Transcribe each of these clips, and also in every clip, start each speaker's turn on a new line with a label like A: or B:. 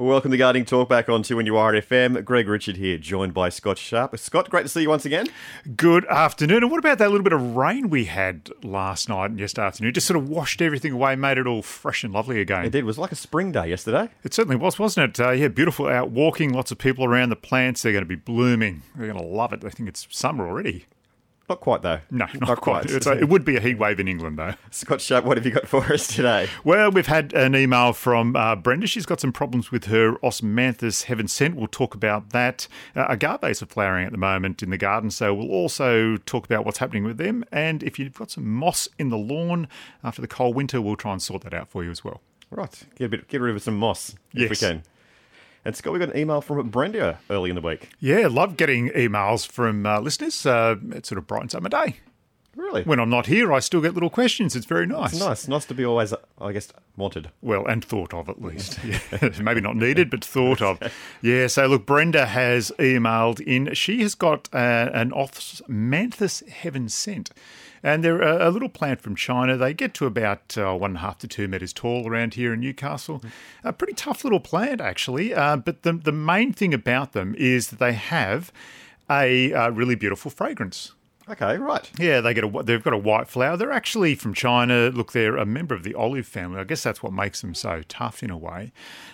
A: Welcome to Gardening Talk back on 2NUR FM. Greg Richard here, joined by Scott Sharp. Scott, great to see you once again.
B: Good afternoon. And what about that little bit of rain we had last night and yesterday afternoon? Just sort of washed everything away, made it all fresh and lovely again.
A: It did. It was like a spring day yesterday.
B: It certainly was, wasn't it? Uh, yeah, beautiful out walking, lots of people around the plants. They're going to be blooming. They're going to love it. I think it's summer already.
A: Not quite, though.
B: No, not, not quite. quite. It would be a heat wave in England, though.
A: Scott Sharp, what have you got for us today?
B: Well, we've had an email from uh, Brenda. She's got some problems with her osmanthus heaven sent. We'll talk about that. Uh, agaves are flowering at the moment in the garden, so we'll also talk about what's happening with them. And if you've got some moss in the lawn after the cold winter, we'll try and sort that out for you as well.
A: Right. Get, a bit, get rid of some moss
B: yes.
A: if we can. And Scott, we got an email from Brenda early in the week.
B: Yeah, love getting emails from uh, listeners. Uh, it sort of brightens up my day.
A: Really?
B: When I'm not here, I still get little questions. It's very nice.
A: It's nice. Nice to be always, I guess, wanted.
B: Well, and thought of at least. Yeah. Maybe not needed, but thought of. Yeah, so look, Brenda has emailed in. She has got uh, an Osmanthus Heaven Sent. And they're a, little plant from China. They get to about uh, one and a half to two metres tall around here in Newcastle. A pretty tough little plant, actually. Uh, but the, the main thing about them is that they have a uh, really beautiful fragrance.
A: Okay, right.
B: Yeah, they get a they've got a white flower. They're actually from China. Look, they're a member of the olive family. I guess that's what makes them so tough in a way.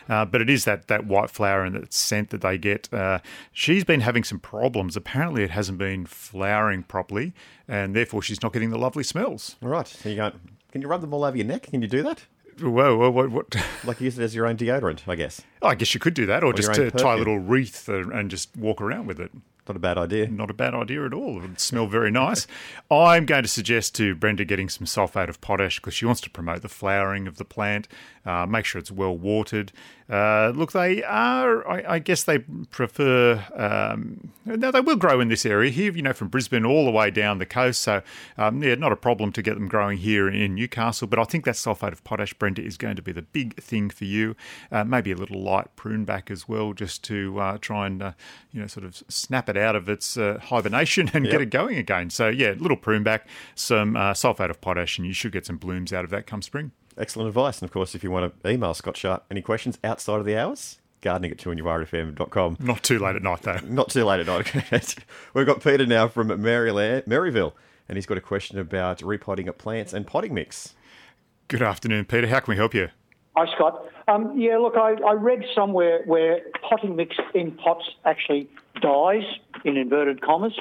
B: Uh, but it is that that white flower and that scent that they get. Uh, she's been having some problems. Apparently, it hasn't been flowering properly, and therefore she's not getting the lovely smells.
A: Right. So you can't. Can you rub them all over your neck? Can you do that?
B: Whoa, whoa, what, what?
A: Like use it as your own deodorant, I guess.
B: Oh, I guess you could do that, or, or just tie a little wreath and just walk around with it.
A: Not a bad idea.
B: Not a bad idea at all. It would smell very nice. I'm going to suggest to Brenda getting some sulfate of potash because she wants to promote the flowering of the plant, uh, make sure it's well watered. Uh, look, they are, I, I guess they prefer, um, now they will grow in this area here, you know, from Brisbane all the way down the coast. So, um, yeah, not a problem to get them growing here in Newcastle. But I think that sulfate of potash, Brenda, is going to be the big thing for you. Uh, maybe a little light prune back as well, just to uh, try and, uh, you know, sort of snap it out of its uh, hibernation and yep. get it going again. So, yeah, a little prune back, some uh, sulfate of potash, and you should get some blooms out of that come spring.
A: Excellent advice. And of course, if you want to email Scott Sharp any questions outside of the hours, gardening at 2NURFM.com.
B: Not too late at night, though.
A: Not too late at night. We've got Peter now from Maryland, Maryville, and he's got a question about repotting of plants and potting mix.
B: Good afternoon, Peter. How can we help you?
C: Hi, Scott. Um, yeah, look, I, I, read somewhere where potting mix in pots actually dies, in inverted commas,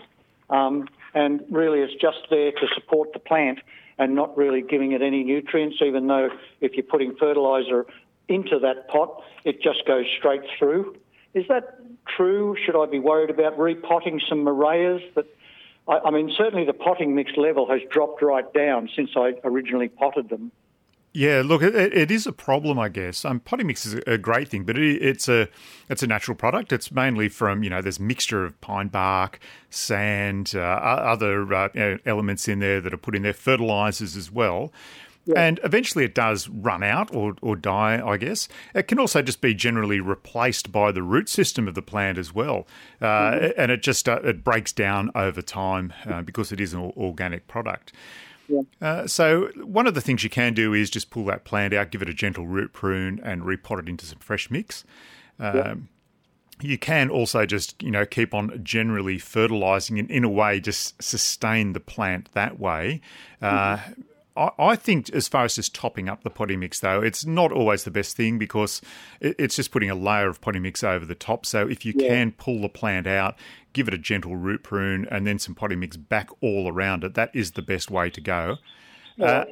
C: um, and really it's just there to support the plant and not really giving it any nutrients, even though if you're putting fertiliser into that pot, it just goes straight through. Is that true? Should I be worried about repotting some Murrayas that I mean, certainly the potting mix level has dropped right down since I originally potted them.
B: Yeah, look, it, it is a problem, I guess. Um, potting mix is a great thing, but it, it's a it's a natural product. It's mainly from you know there's mixture of pine bark, sand, uh, other uh, elements in there that are put in there, fertilizers as well. Yeah. And eventually it does run out or, or die, I guess. It can also just be generally replaced by the root system of the plant as well. Uh, mm-hmm. And it just uh, it breaks down over time uh, because it is an organic product. Yeah. Uh, so one of the things you can do is just pull that plant out, give it a gentle root prune, and repot it into some fresh mix. Um, yeah. You can also just you know keep on generally fertilizing and in a way just sustain the plant that way. Uh, mm-hmm. I think, as far as just topping up the potting mix, though, it's not always the best thing because it's just putting a layer of potting mix over the top. So, if you yeah. can pull the plant out, give it a gentle root prune, and then some potting mix back all around it, that is the best way to go. Yeah. Uh,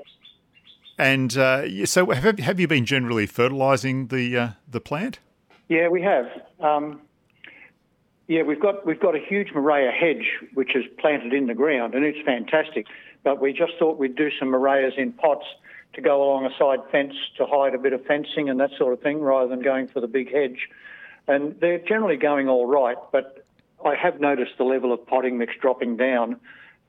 B: and uh, so, have, have you been generally fertilising the uh, the plant?
C: Yeah, we have. Um, yeah, we've got we've got a huge Murraya hedge which is planted in the ground, and it's fantastic but we just thought we'd do some Murrayas in pots to go along a side fence to hide a bit of fencing and that sort of thing rather than going for the big hedge. And they're generally going all right, but I have noticed the level of potting mix dropping down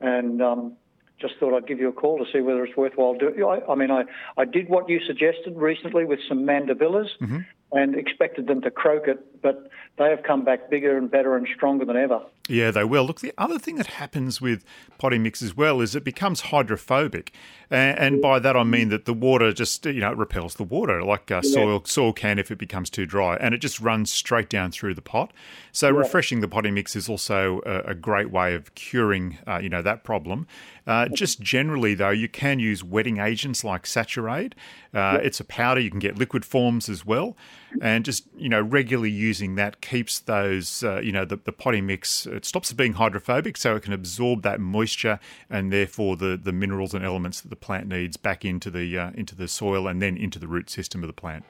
C: and um, just thought I'd give you a call to see whether it's worthwhile doing. I, I mean, I, I did what you suggested recently with some mandevillas. Mm-hmm. and expected them to croak it, but they have come back bigger and better and stronger than ever.
B: Yeah, they will. Look, the other thing that happens with potting mix as well is it becomes hydrophobic, and, and by that I mean that the water just you know it repels the water like uh, soil soil can if it becomes too dry, and it just runs straight down through the pot. So yeah. refreshing the potting mix is also a, a great way of curing uh, you know that problem. Uh, just generally though, you can use wetting agents like Saturaid. Uh, it's a powder you can get liquid forms as well, and just you know regularly using that keeps those uh, you know the, the potting mix it stops it being hydrophobic so it can absorb that moisture and therefore the, the minerals and elements that the plant needs back into the uh, into the soil and then into the root system of the plant.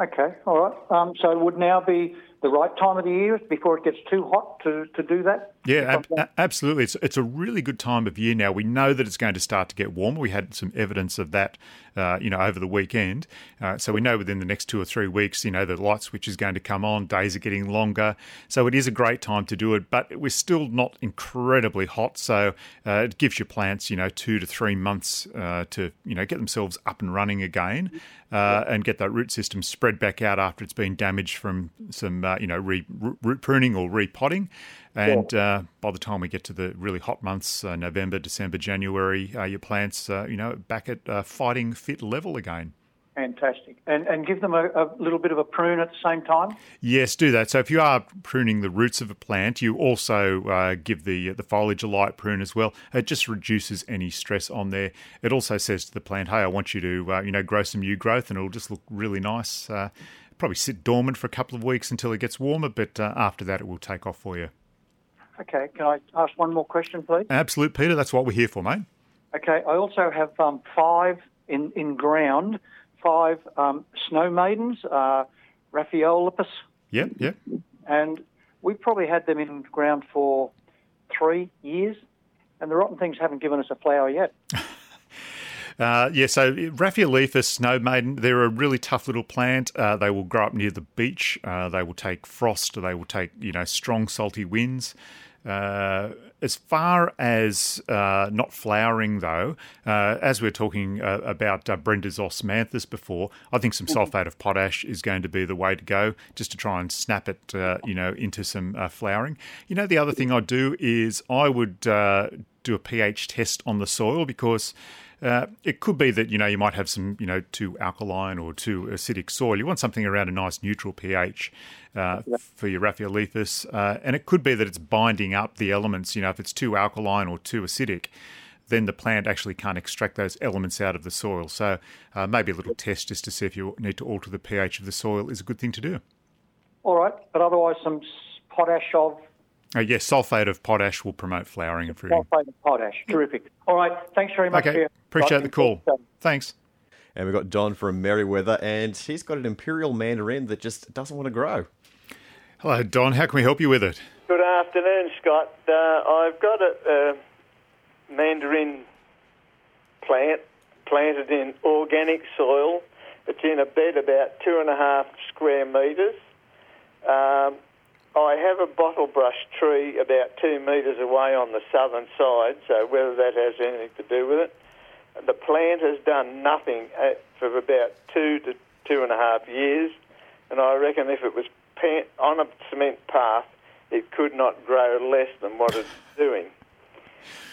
C: Okay, all right. Um, so it would now be the right time of the year before it gets too hot to, to do that?
B: Yeah, ab- absolutely. It's, it's a really good time of year now. We know that it's going to start to get warmer. We had some evidence of that, uh, you know, over the weekend. Uh, so we know within the next two or three weeks, you know, the light switch is going to come on. Days are getting longer, so it is a great time to do it. But we're still not incredibly hot, so uh, it gives your plants, you know, two to three months uh, to, you know, get themselves up and running again, uh, and get that root system spread back out after it's been damaged from some uh, you know, re, root pruning or repotting. And uh, by the time we get to the really hot months, uh, November, December, January, uh, your plants, uh, you know, back at uh, fighting fit level again.
C: Fantastic. And, and give them a, a, little bit of a prune at the same time?
B: Yes, do that. So if you are pruning the roots of a plant, you also uh, give the the foliage a light prune as well. It just reduces any stress on there. It also says to the plant, hey, I want you to, uh, you know, grow some new growth and it'll just look really nice. Uh, probably sit dormant for a couple of weeks until it gets warmer, but uh, after that it will take off for you.
C: Okay, can I ask one more question, please?
B: Absolute, Peter. That's what we're here for, mate.
C: Okay, I also have um, five in, in ground, five um, snow maidens, uh, Rhaphiolepis.
B: Yep, yep.
C: And we probably had them in ground for three years, and the rotten things haven't given us a flower yet.
B: Uh, yeah, so Rhaphiolepis snow maiden, they're a really tough little plant. Uh, they will grow up near the beach. Uh, they will take frost. They will take you know strong salty winds. Uh, as far as uh, not flowering, though, uh, as we are talking uh, about uh, Brenda's osmanthus before, I think some sulfate of potash is going to be the way to go, just to try and snap it, uh, you know, into some uh, flowering. You know, the other thing I'd do is I would do a pH test on the soil because uh, it could be that you know you might have some you know too alkaline or too acidic soil. You want something around a nice neutral pH uh, for your Rhaphiolepis, uh, and it could be that it's binding up the elements. You know, if it's too alkaline or too acidic, then the plant actually can't extract those elements out of the soil. So uh, maybe a little test just to see if you need to alter the pH of the soil is a good thing to do.
C: All right, but otherwise some potash of
B: uh, yes, sulfate of potash will promote flowering and fruiting.
C: Sulfate of potash, terrific. All right, thanks very much.
B: Okay, appreciate the call. Thanks.
A: And we've got Don from Merewether, and he's got an imperial mandarin that just doesn't want to grow.
B: Hello, Don. How can we help you with it?
D: Good afternoon, Scott. Uh, I've got a, a mandarin plant planted in organic soil. It's in a bed about two and a half square metres. Um, I have a bottle brush tree about two metres away on the southern side, so whether that has anything to do with it. The plant has done nothing uh, for about two to two and a half years, and I reckon if it was on a cement path, it could not grow less than what it's doing.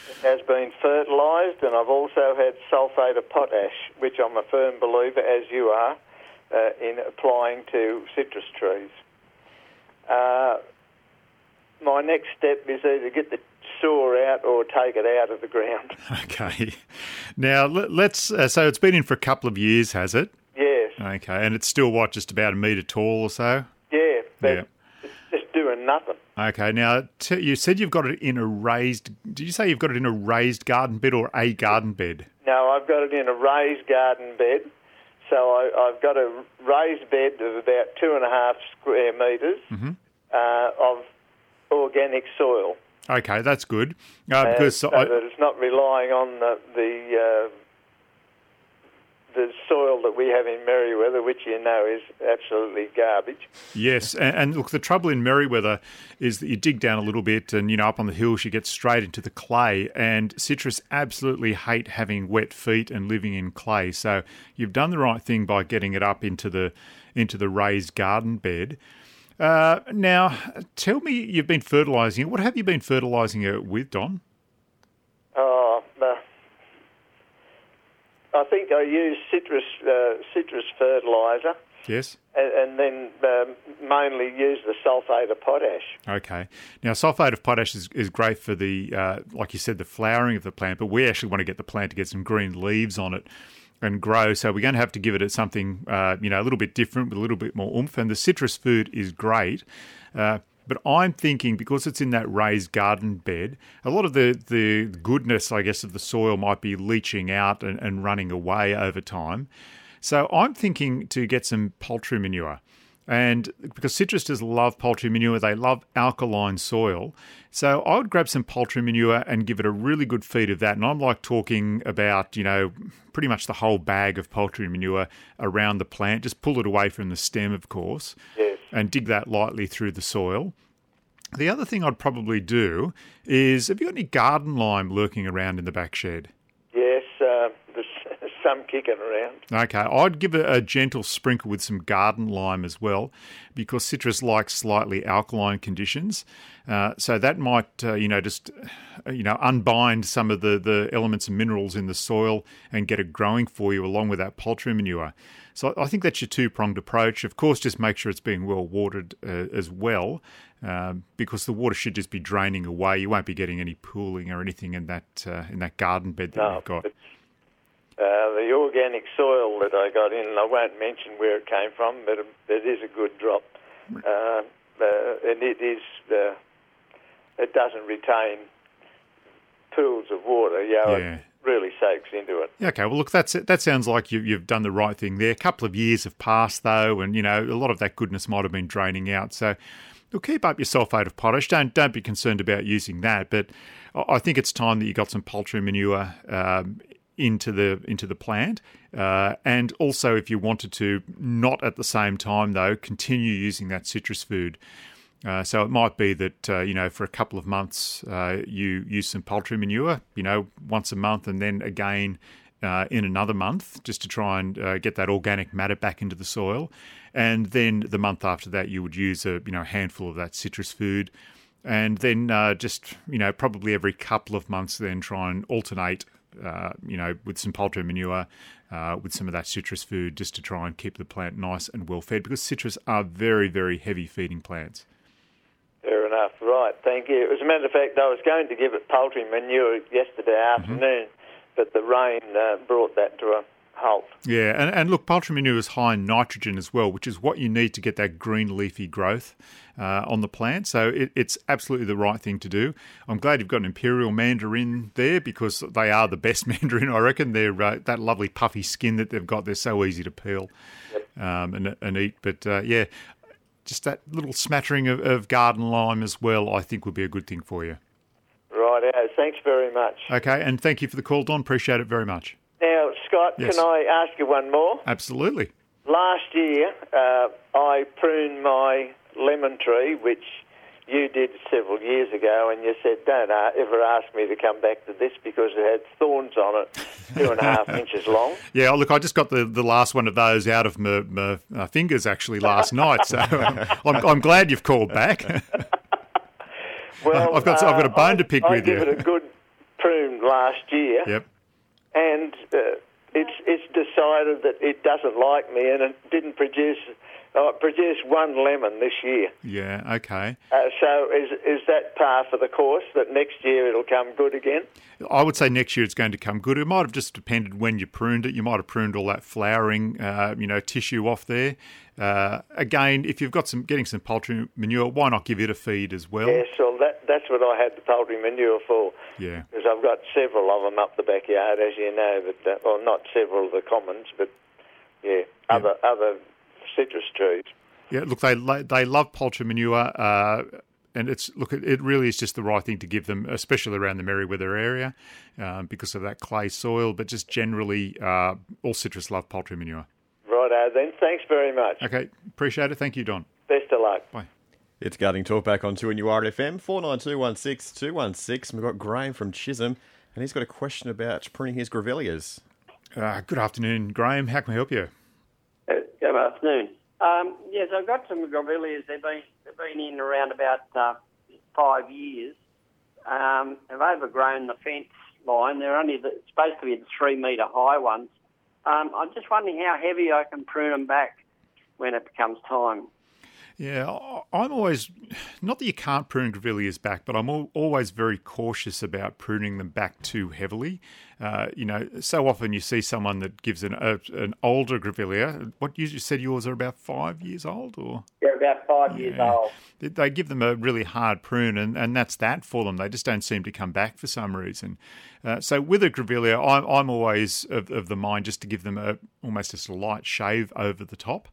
D: It has been fertilised, and I've also had sulphate of potash, which I'm a firm believer, as you are, uh, in applying to citrus trees. Uh, my next step is either get the saw out or take it out of the ground.
B: Okay. Now let's. Uh, so it's been in for a couple of years, has it?
D: Yes.
B: Okay, and it's still what, just about a metre tall or so?
D: Yeah. yeah. just doing nothing.
B: Okay. Now t- you said you've got it in a raised. Did you say you've got it in a raised garden bed or a garden bed?
D: No, I've got it in a raised garden bed. So I, have got a raised bed of about two and a half square metres mm-hmm. uh, of organic soil.
B: Okay, that's good. Uh, because
D: so I, that it's not relying on the, the uh, the soil that we have in Merewether, which you know is absolutely garbage.
B: Yes, and, and, look, the trouble in Merewether is that you dig down a little bit, and you know, up on the hills, you get straight into the clay. And citrus absolutely hate having wet feet and living in clay. So you've done the right thing by getting it up into the into the raised garden bed. Uh, now, tell me, you've been fertilising it. What have you been fertilising it with, Don?
D: Oh, uh, I think I use citrus uh, citrus fertiliser.
B: Yes.
D: And, and then um, mainly use the sulphate of potash.
B: Okay. Now, sulphate of potash is, is great for the, uh, like you said, the flowering of the plant, but we actually want to get the plant to get some green leaves on it and grow. So we're going to have to give it something, uh, you know, a little bit different with a little bit more oomph. And the citrus food is great. Uh, but I'm thinking because it's in that raised garden bed, a lot of the, the goodness, I guess, of the soil might be leaching out and, and running away over time. So I'm thinking to get some poultry manure. And because citrus love poultry manure, they love alkaline soil. So I would grab some poultry manure and give it a really good feed of that. And I'm like talking about, you know, pretty much the whole bag of poultry manure around the plant. Just pull it away from the stem, of course,
D: yes.
B: And dig that lightly through the soil. The other thing I'd probably do is have you got any garden lime lurking around in the back shed?
D: Yes, uh, there's some kicking around.
B: Okay, I'd give it a gentle sprinkle with some garden lime as well, because citrus likes slightly alkaline conditions. Uh, so that might, uh, you know, just uh, you know, unbind some of the the elements and minerals in the soil and get it growing for you, along with that poultry manure. So I think that's your two pronged approach. Of course, just make sure it's being well watered uh, as well, um, because the water should just be draining away. You won't be getting any pooling or anything in that uh, in that garden bed that
D: no,
B: you've got.
D: Uh, the organic soil that I got in, I won't mention where it came from, but it is a good drop, uh, and it is it doesn't retain pools of water. You know,
B: Yeah.
D: Really soaks into it.
B: Okay, well, look, that's that sounds like you, you've done the right thing there. A couple of years have passed though, and you know a lot of that goodness might have been draining out. So, look, keep up your sulphate of potash. Don't don't be concerned about using that. But I I think it's time that you got some poultry manure um, into the into the plant. Uh, and also, if you wanted to, not at the same time though, continue using that citrus food. Uh, so it might be that uh, you know for a couple of months uh, you use some poultry manure, you know, once a month, and then again uh, in another month, just to try and uh, get that organic matter back into the soil. And then the month after that, you would use a you know handful of that citrus food, and then uh, just you know probably every couple of months, then try and alternate. you know, with some poultry manure, with some of that citrus food, just to try and keep the plant nice and well fed, because citrus are very, very heavy feeding plants.
D: Fair enough. Right. Thank you. As a matter of fact, I was going to give it poultry manure yesterday afternoon, but the rain uh, brought that to a halt.
B: Yeah, and, and look, poultry manure is high in nitrogen as well, which is what you need to get that green leafy growth uh, on the plant. So it, it's absolutely the right thing to do. I'm glad you've got an imperial mandarin there because they are the best mandarin, I reckon. They're uh, that lovely puffy skin that they've got. They're so easy to peel um, and, and eat. But uh, yeah, just that little smattering of, of garden lime as well, I think would be a good thing for you.
D: Right. Thanks very much.
B: Okay, and thank you for the call, Don. Appreciate it very much.
D: Now, Scott,
B: Yes.
D: can I ask you one more?
B: Absolutely.
D: Last year, uh, I pruned my lemon tree, which you did several years ago, and you said, don't uh, ever ask me to come back to this because it had thorns on it, two and a half inches long.
B: Yeah, look, I just got the, the last one of those out of my, my uh, fingers actually last night, so I'm, I'm glad you've called back.
D: Well,
B: I've got- I've got a
D: uh,
B: bone
D: I-
B: to pick
D: I
B: with you.
D: I gave it a good prune last year,
B: yep.
D: and uh, it's it's decided that it doesn't like me, and it didn't produce. Uh, it produced one lemon this year.
B: Yeah. Okay.
D: Uh, so is is that par for the course? That next year it'll come good again?
B: I would say next year it's going to come good. It might have just depended when you pruned it. You might have pruned all that flowering, uh, you know, tissue off there. Uh, again, if you've got some getting some poultry manure, why not give it a feed as well?
D: Yes, well, that, that's what I had the poultry manure for.
B: Yeah.
D: Because I've got several of them up the backyard, as you know, but uh, well, not several of the commons, but yeah, other other citrus trees.
B: Yeah, look, they they love poultry manure, uh, and it's look, it it really is just the right thing to give them, especially around the Merewether area, um, because of that clay soil. But just generally, uh, all citrus love poultry manure.
D: Righto, then. Thanks very much.
B: Okay, appreciate it. Thank you, Don.
D: Best of luck.
B: Bye.
A: It's Gardening Talk back on 2NURFM, 49216 We've got Graham from Chisholm, and he's got a question about pruning his grevilleas.
B: Uh, good afternoon, Graham. How can we help you?
E: Afternoon. Um, yes, I've got some grevilleas. They've been, they've been in around about uh, five years. Um, they've overgrown the fence line. They're only the, supposed to be the three metre high ones. Um, I'm just wondering how heavy I can prune them back when it becomes time.
B: Yeah, I'm always not that you can't prune grevilleas back, but I'm always very cautious about pruning them back too heavily. Uh, you know, so often you see someone that gives an a, an older grevillea. What you said yours are about five years old, or
E: they're about five yeah. years old.
B: They give them a really hard prune, and, and that's that for them. They just don't seem to come back for some reason. Uh, so with a grevillea, I'm, I'm always of, of the mind just to give them a almost just a light shave over the top.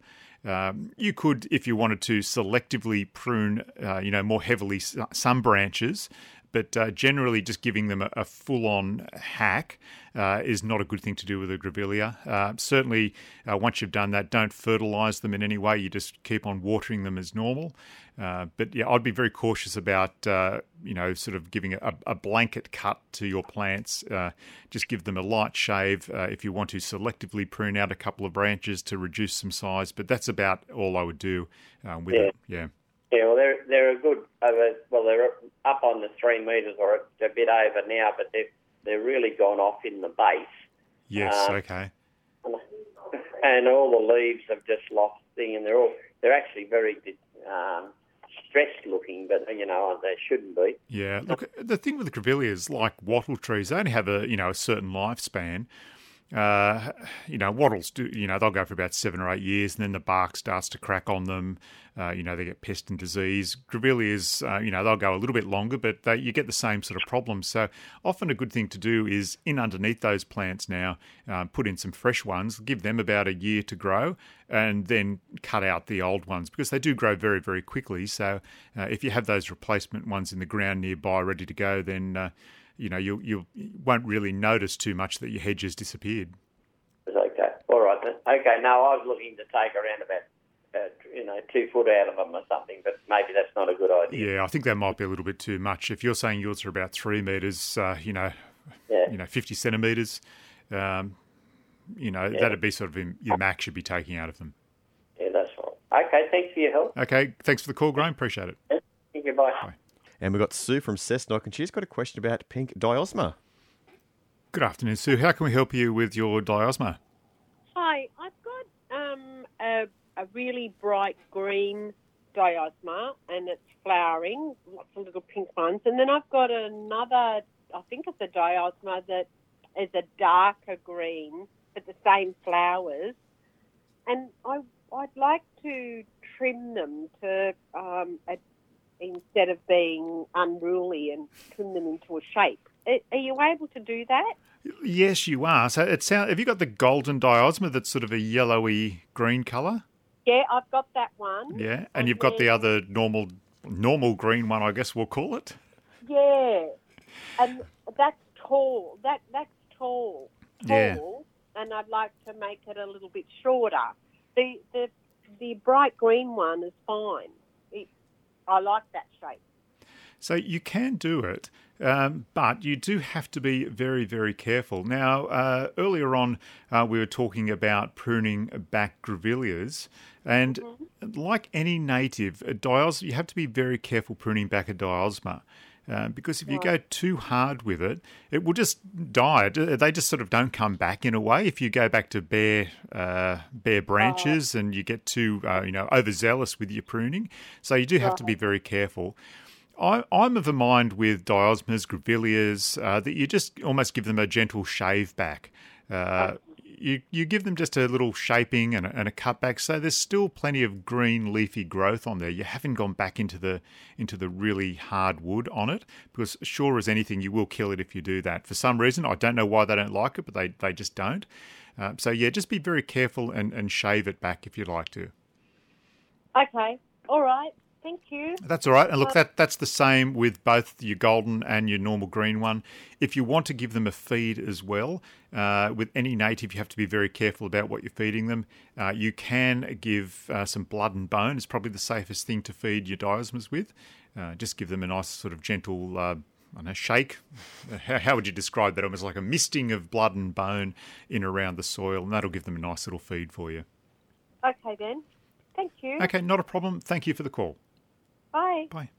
B: Um, you could, if you wanted to, selectively prune, uh, you know, more heavily some branches, but uh, generally just giving them a, a full-on hack uh, is not a good thing to do with a grevillea. Uh, certainly, uh, once you've done that, don't fertilise them in any way. You just keep on watering them as normal. Uh, but yeah, I'd be very cautious about uh, you know sort of giving a, a, blanket cut to your plants. just give them a light shave if you want to selectively prune out a couple of branches to reduce some size. But that's about all I would do with
E: yeah.
B: it. Yeah.
E: Yeah, well, they're they're a good over. Well, they're up on the three metres or a bit over now, but they've they're really gone off in the base.
B: Yes. Um, okay.
E: And all the leaves have just lost thing, and they're all they're actually very um, stressed looking, but you know they shouldn't be.
B: Yeah. Look, the thing with the grevilleas, like wattle trees, they only have a you know a certain lifespan. Uh, you know, wattles do, you know, they'll go for about seven or eight years and then the bark starts to crack on them. Uh, you know, they get pest and disease. Grevilleas, uh, you know, they'll go a little bit longer, but they, you get the same sort of problems. So often a good thing to do is in underneath those plants now, uh, put in some fresh ones, give them about a year to grow, and then cut out the old ones because they do grow very, very quickly. So uh, if you have those replacement ones in the ground nearby ready to go, then uh, you know, you you won't really notice too much that your hedge has disappeared.
E: Okay, all right. Okay, now I was looking to take around about. Uh, you know, two foot out of them or something, but maybe that's not a good idea.
B: Yeah, I think that might be a little bit too much. If you're saying yours are about three meters, uh, you know, yeah. you know, fifty centimeters, um, you know, yeah. that'd be sort of your max you'd be taking out of them.
E: Yeah, that's right. Okay, thanks for your help.
B: Okay, thanks for the call, Graham. Appreciate it.
E: Thank you. Bye. bye.
A: And we've got Sue from Cessnock, and she's got a question about pink diosma.
B: Good afternoon, Sue. How can we help you with your diosma?
F: Hi, I've got um, a, a, really bright green diosma, and it's flowering, lots of little pink ones. And then I've got another, I think it's a diosma that is a darker green, but the same flowers. And I, I'd like to trim them to um, a instead of being unruly and trim them into a shape. Are you able to do that?
B: Yes, you are. So it sounds. Have you got the golden diosma that's sort of a yellowy green colour?
F: Yeah, I've got that one.
B: Yeah, and, and you've got the other normal normal green one, I guess we'll call it.
F: Yeah, and that's tall. That that's tall. Tall, yeah. and I'd like to make it a little bit shorter. The the the bright green one is fine. I like that shape.
B: So you can do it, um, but you do have to be very, very careful. Now, uh, earlier on, uh, we were talking about pruning back grevilleas, and mm-hmm. like any native, dials you have to be very careful pruning back a diosma. Uh, because if you go too hard with it, it will just die. They just sort of don't come back in a way. If you go back to bare uh, bare branches and you get too uh, you know overzealous with your pruning, so you do have to be very careful. I, am of a mind with diosmas, grevilleas, uh, that you just almost give them a gentle shave back. Uh, you you give them just a little shaping and a, and a cutback, so there's still plenty of green leafy growth on there. You haven't gone back into the into the really hard wood on it because sure as anything, you will kill it if you do that. For some reason, I don't know why they don't like it, but they they just don't. Uh, so yeah, just be very careful and, and shave it back if you'd like to.
F: Okay, all right. Thank you.
B: That's all right. And look, that that's the same with both your golden and your normal green one. If you want to give them a feed as well, uh, with any native, you have to be very careful about what you're feeding them. Uh, you can give uh, some blood and bone. It's probably the safest thing to feed your diosmas with. Uh, just give them a nice sort of gentle. Uh, I know, shake. How, how would you describe that? Almost like a misting of blood and bone in around the soil, and that'll give them a nice little feed for you.
F: Okay, then. Thank you.
B: Okay, not a problem. Thank you for the call.
F: Bye.
B: Bye.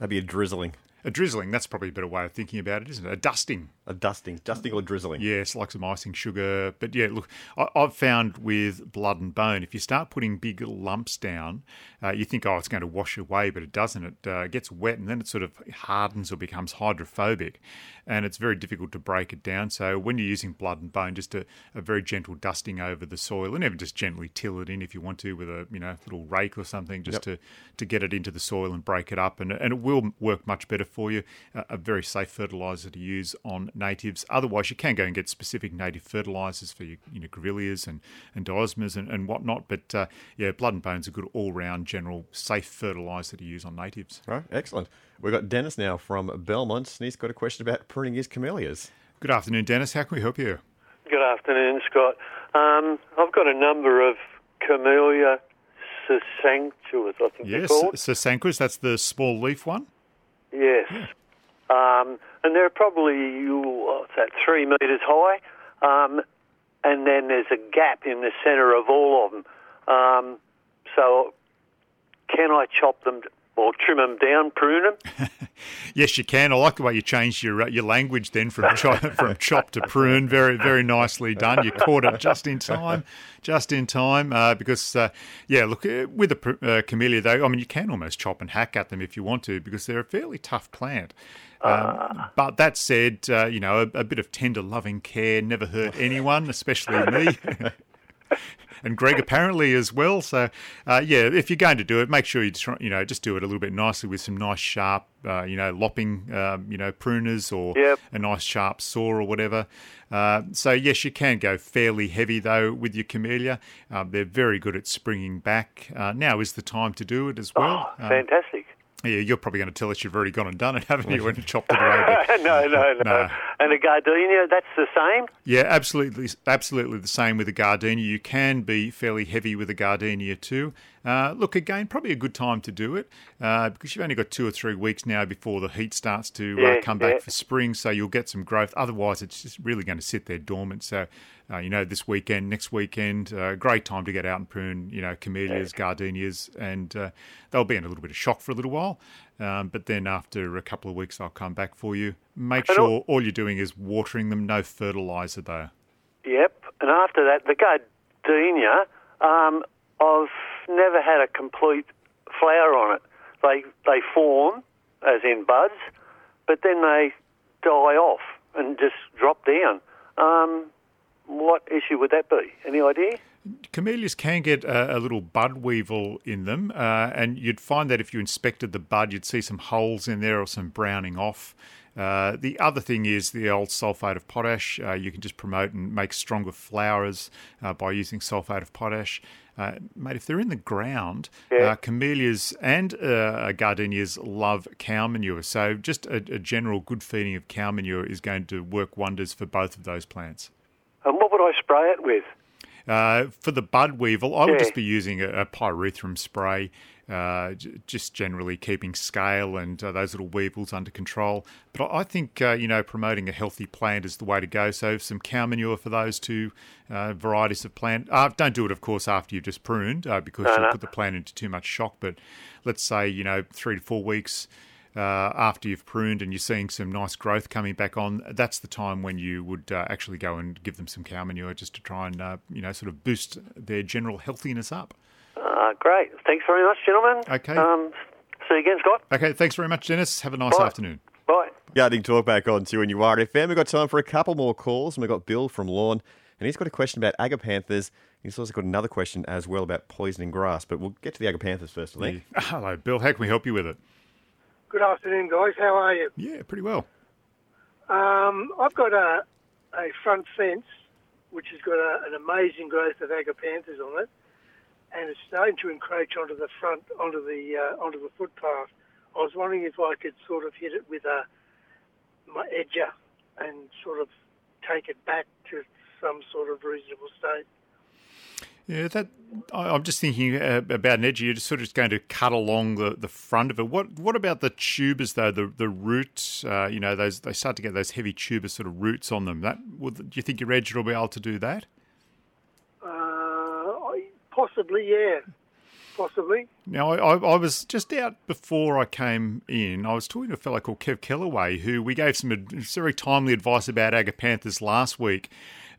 A: Maybe a drizzling,
B: A drizzling, that's probably a better way of thinking about it, isn't it? A dusting.
A: a dusting, dusting or drizzling.
B: Yes, like some icing sugar. But yeah, look, I, I've found with blood and bone, if you start putting big lumps down, uh, you think, oh, it's going to wash away, but it doesn't. It uh, gets wet and then it sort of hardens or becomes hydrophobic. And it's very difficult to break it down. So when you're using blood and bone, just a, a very gentle dusting over the soil, and even just gently till it in if you want to with a you know little rake or something, just to, to get it into the soil and break it up. And, and it will work much better for you. A, a very safe fertilizer to use on natives. Otherwise, you can go and get specific native fertilizers for your you know grevilleas and and diosmas and, and whatnot. But uh, yeah, blood and bone's a good all round general safe fertilizer to use on natives.
A: Right, excellent. We've got Dennis now from Belmont, and he's got a question about pruning his camellias.
B: Good afternoon, Dennis. How can we help you?
G: Good afternoon, Scott. Um, I've got a number of Camellia sanctuas, I think they're
B: Yes,
G: called.
B: Sasanquas, that's the small leaf one.
G: Yes. Um, and they're probably, what's that, three metres high. Um, and then there's a gap in the centre of all of them. Um, so can I chop them or trim them down, prune them?
B: Yes, you can. I like the way you changed your uh, your language then from chop, from chop to prune. Very very nicely done. You caught it just in time, just in time. Uh, because uh, yeah, look uh, with a pr- uh, camellia though, I mean you can almost chop and hack at them if you want to because they're a fairly tough plant. Um, but that said, uh, you know a, a bit of tender, loving care never hurt anyone, especially me. and Greg apparently as well. So, uh, yeah, if you're going to do it, make sure you try, you know just do it a little bit nicely with some nice sharp, uh, you know, lopping, um, you know, pruners or
G: Yep.
B: a nice sharp saw or whatever. Uh, so yes, you can go fairly heavy though with your camellia. Um, they're very good at springing back. Uh, now is the time to do it as well.
G: Oh,
B: Um,
G: fantastic.
B: Yeah, you're probably going to tell us you've already gone and done it, haven't you? And chopped it away. but-
G: no, no, no,
B: No.
G: And a gardenia, that's the same?
B: Yeah, absolutely, absolutely the same with the gardenia. You can be fairly heavy with a gardenia too. Uh, look, again, probably a good time to do it uh, because you've only got two or three weeks now before the heat starts to uh, come back
G: yeah.
B: for spring, so you'll get some growth. Otherwise, it's just really going to sit there dormant. So, uh, you know, this weekend, next weekend, uh, great time to get out and prune, you know, camellias, gardenias, and uh, they'll be in a little bit of shock for a little while. Um, but then after a couple of weeks, they'll come back for you. Make
G: And
B: sure all you're doing is watering them, no fertilizer though.
G: Yep. And after that, the gardenia, um, I've never had a complete flower on it. They they form, as in buds, but then they die off and just drop down. Um, what issue would that be? Any idea?
B: Camellias can get a, a little bud weevil in them, uh, and you'd find that if you inspected the bud, you'd see some holes in there or some browning off. Uh, the other thing is the old sulfate of potash. Uh, you can just promote and make stronger flowers uh, by using sulfate of potash. Uh, mate, if they're in the ground,
G: Yeah.
B: uh, camellias and uh, gardenias love cow manure. So just a, a general good feeding of cow manure is going to work wonders for both of those plants.
G: And what would I spray it with?
B: Uh, for the bud weevil, I would
G: Yeah.
B: just be using a, a pyrethrum spray, uh, j- just generally keeping scale and uh, those little weevils under control. But I think uh, you know promoting a healthy plant is the way to go. So some cow manure for those two uh, varieties of plant. Uh, don't do it, of course, after you've just pruned uh, because you'll
G: no.
B: put the plant into too much shock. But let's say you know three to four weeks. Uh, after you've pruned and you're seeing some nice growth coming back on, that's the time when you would uh, actually go and give them some cow manure just to try and uh, you know sort of boost their general healthiness up.
G: Uh, great. Thanks very much, gentlemen.
B: Okay.
G: Um, see you again, Scott.
B: Okay, thanks very much, Dennis. Have a nice
G: Bye.
B: afternoon.
G: Bye.
A: Gardening talk back on 2NURFM. We've got time for a couple more calls, and we've got Bill from Lorn, and he's got a question about agapanthus. He's also got another question as well about poisoning grass, but we'll get to the agapanthus first, I think.
B: Hello, Bill. How can we help you with it?
H: Good afternoon, guys. How are you?
B: Yeah, pretty well.
H: Um, I've got a, a front fence which has got a, an amazing growth of agapanthus on it, and it's starting to encroach onto the front, onto the uh, onto the footpath. I was wondering if I could sort of hit it with a my edger and sort of take it back to some sort of reasonable state.
B: Yeah, that I- I'm just thinking about an edge. You're just sort of going to cut along the, the front of it. What what about the tubers though? The the roots, uh, you know, those they start to get those heavy tuber sort of roots on them. That would, do you think your edge will be able to do that?
H: Uh, possibly, yeah. possibly.
B: Now, I, I, I was just out before I came in. I was talking to a fellow called Kev Kellaway, who we gave some very timely advice about agapanthus last week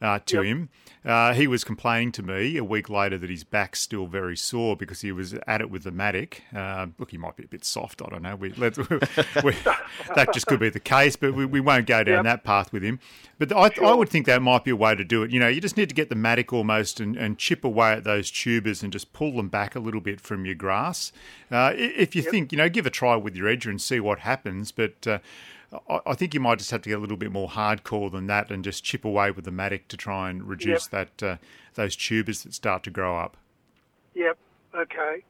B: uh, to
H: Yep.
B: him. Uh, he was complaining to me a week later that his back's still very sore because he was at it with the mattock. Uh, look, he might be a bit soft. I don't know. We, we, that just could be the case, but we, we won't go down
H: Yep.
B: that path with him. But I, I would think that might be a way to do it. You know, you just need to get the mattock almost and, and chip away at those tubers and just pull them back a little bit from your grass. Uh, if you think, you know, give a try with your edger and see what happens. But uh, I, think you might just have to get a little bit more hardcore than that and just chip away with the mattock to try and reduce that uh, those tubers that start to grow up.
H: Yep. Okay.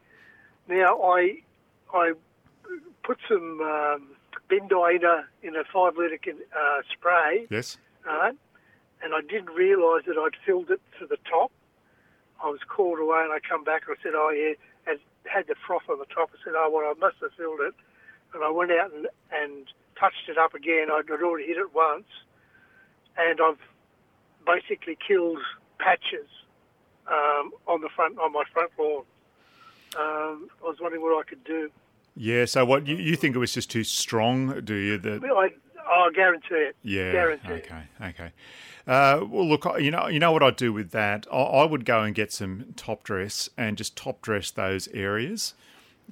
H: Now I I put some um, in a in a five litre uh, spray,
B: Yes.
H: right? And I didn't realise that I'd filled it to the top. I was called away, and I come back and I said, "Oh yeah," and had the froth on the top. I said, "Oh well, I must have filled it." And I went out and, and touched it up again. I'd, I'd already hit it once, and I've basically killed patches um, on the front on my front lawn. Um, I was wondering what I could do.
B: Yeah. So what you, you think it was just too strong? Do you? That
H: I, I guarantee it.
B: Yeah.
H: Guarantee it.
B: Okay. Okay. Uh, well, look, you know, you know what I'd do with that. I, I would go and get some top dress and just top dress those areas.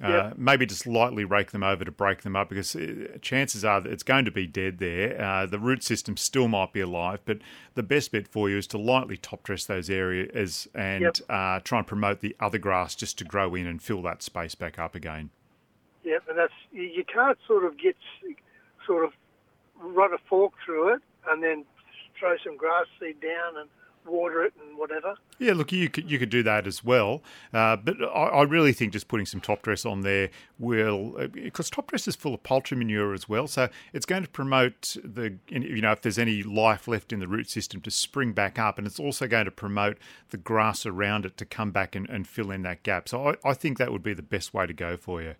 B: Uh, Maybe just lightly rake them over to break them up because uh, chances are that it's going to be dead there. Uh, the root system still might be alive, but the best bet for you is to lightly top dress those areas and
H: Yep.
B: uh, try and promote the other grass just to grow in and fill that space back up again.
H: Yeah, and that's you can't sort of get sort of run a fork through it and then throw some grass seed down and water it and whatever.
B: Yeah, look, you could you could do that as well, uh, but I, I really think just putting some top dress on there will because top dress is full of poultry manure as well, so it's going to promote the you know if there's any life left in the root system to spring back up, and it's also going to promote the grass around it to come back and, and fill in that gap. So I, I think that would be the best way to go for you.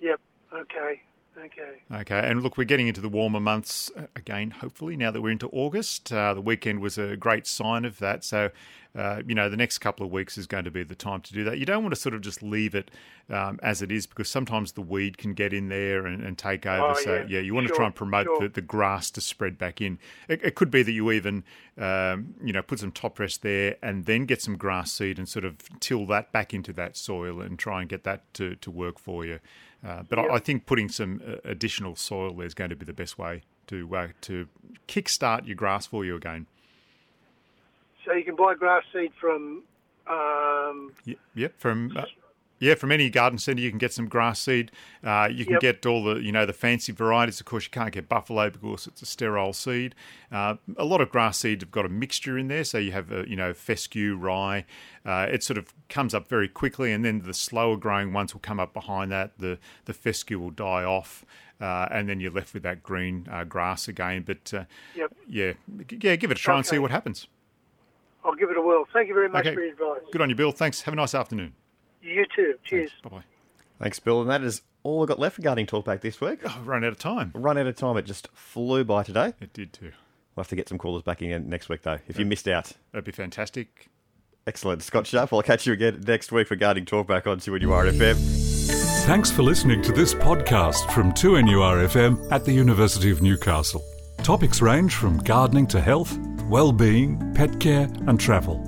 H: Yep. Okay. Okay.
B: Okay, and look, we're getting into the warmer months uh, again, hopefully, now that we're into August. Uh, the weekend was a great sign of that. So, uh, you know, the next couple of weeks is going to be the time to do that. You don't want to sort of just leave it um, as it is because sometimes the weed can get in there and, and take over.
H: Oh,
B: so,
H: yeah.
B: yeah, you want to try and promote
H: sure.
B: the, the grass to spread back in. It, it could be that you even, um, you know, put some top dress there and then get some grass seed and sort of till that back into that soil and try and get that to, to work for you. Uh, but I, I think putting some uh, additional soil there is going to be the best way to uh, to kickstart your grass for you again.
H: So you can buy grass seed from. Um,
B: Yep, yep from uh, yeah, from any garden centre you can get some grass seed. Uh, you can
H: Yep.
B: get all the you know the fancy varieties. Of course, you can't get buffalo because it's a sterile seed. Uh, a lot of grass seed have got a mixture in there, so you have a, you know fescue, rye. Uh, it sort of comes up very quickly, and then the slower growing ones will come up behind that. The the fescue will die off. Uh, and then you're left with that green uh, grass again. But uh,
H: Yep.
B: yeah, yeah, give it a try and see what happens.
H: I'll give it a whirl. Thank you very much
B: Okay.
H: for your advice.
B: Good on you, Bill. Thanks. Have a nice afternoon.
H: You too. Cheers.
B: Bye bye.
A: Thanks, Bill. And that is all we've got left regarding Talkback this week.
B: Oh, run out of time.
A: Run out of time. It just flew by today.
B: It did too.
A: We'll have to get some callers back in next week, though, if you missed out.
B: That'd be fantastic.
A: Excellent. Scott Sharp, I'll catch you again next week regarding Talkback on 2NURFM.
I: Thanks for listening to this podcast from 2NURFM at the University of Newcastle. Topics range from gardening to health, well-being, pet care and travel.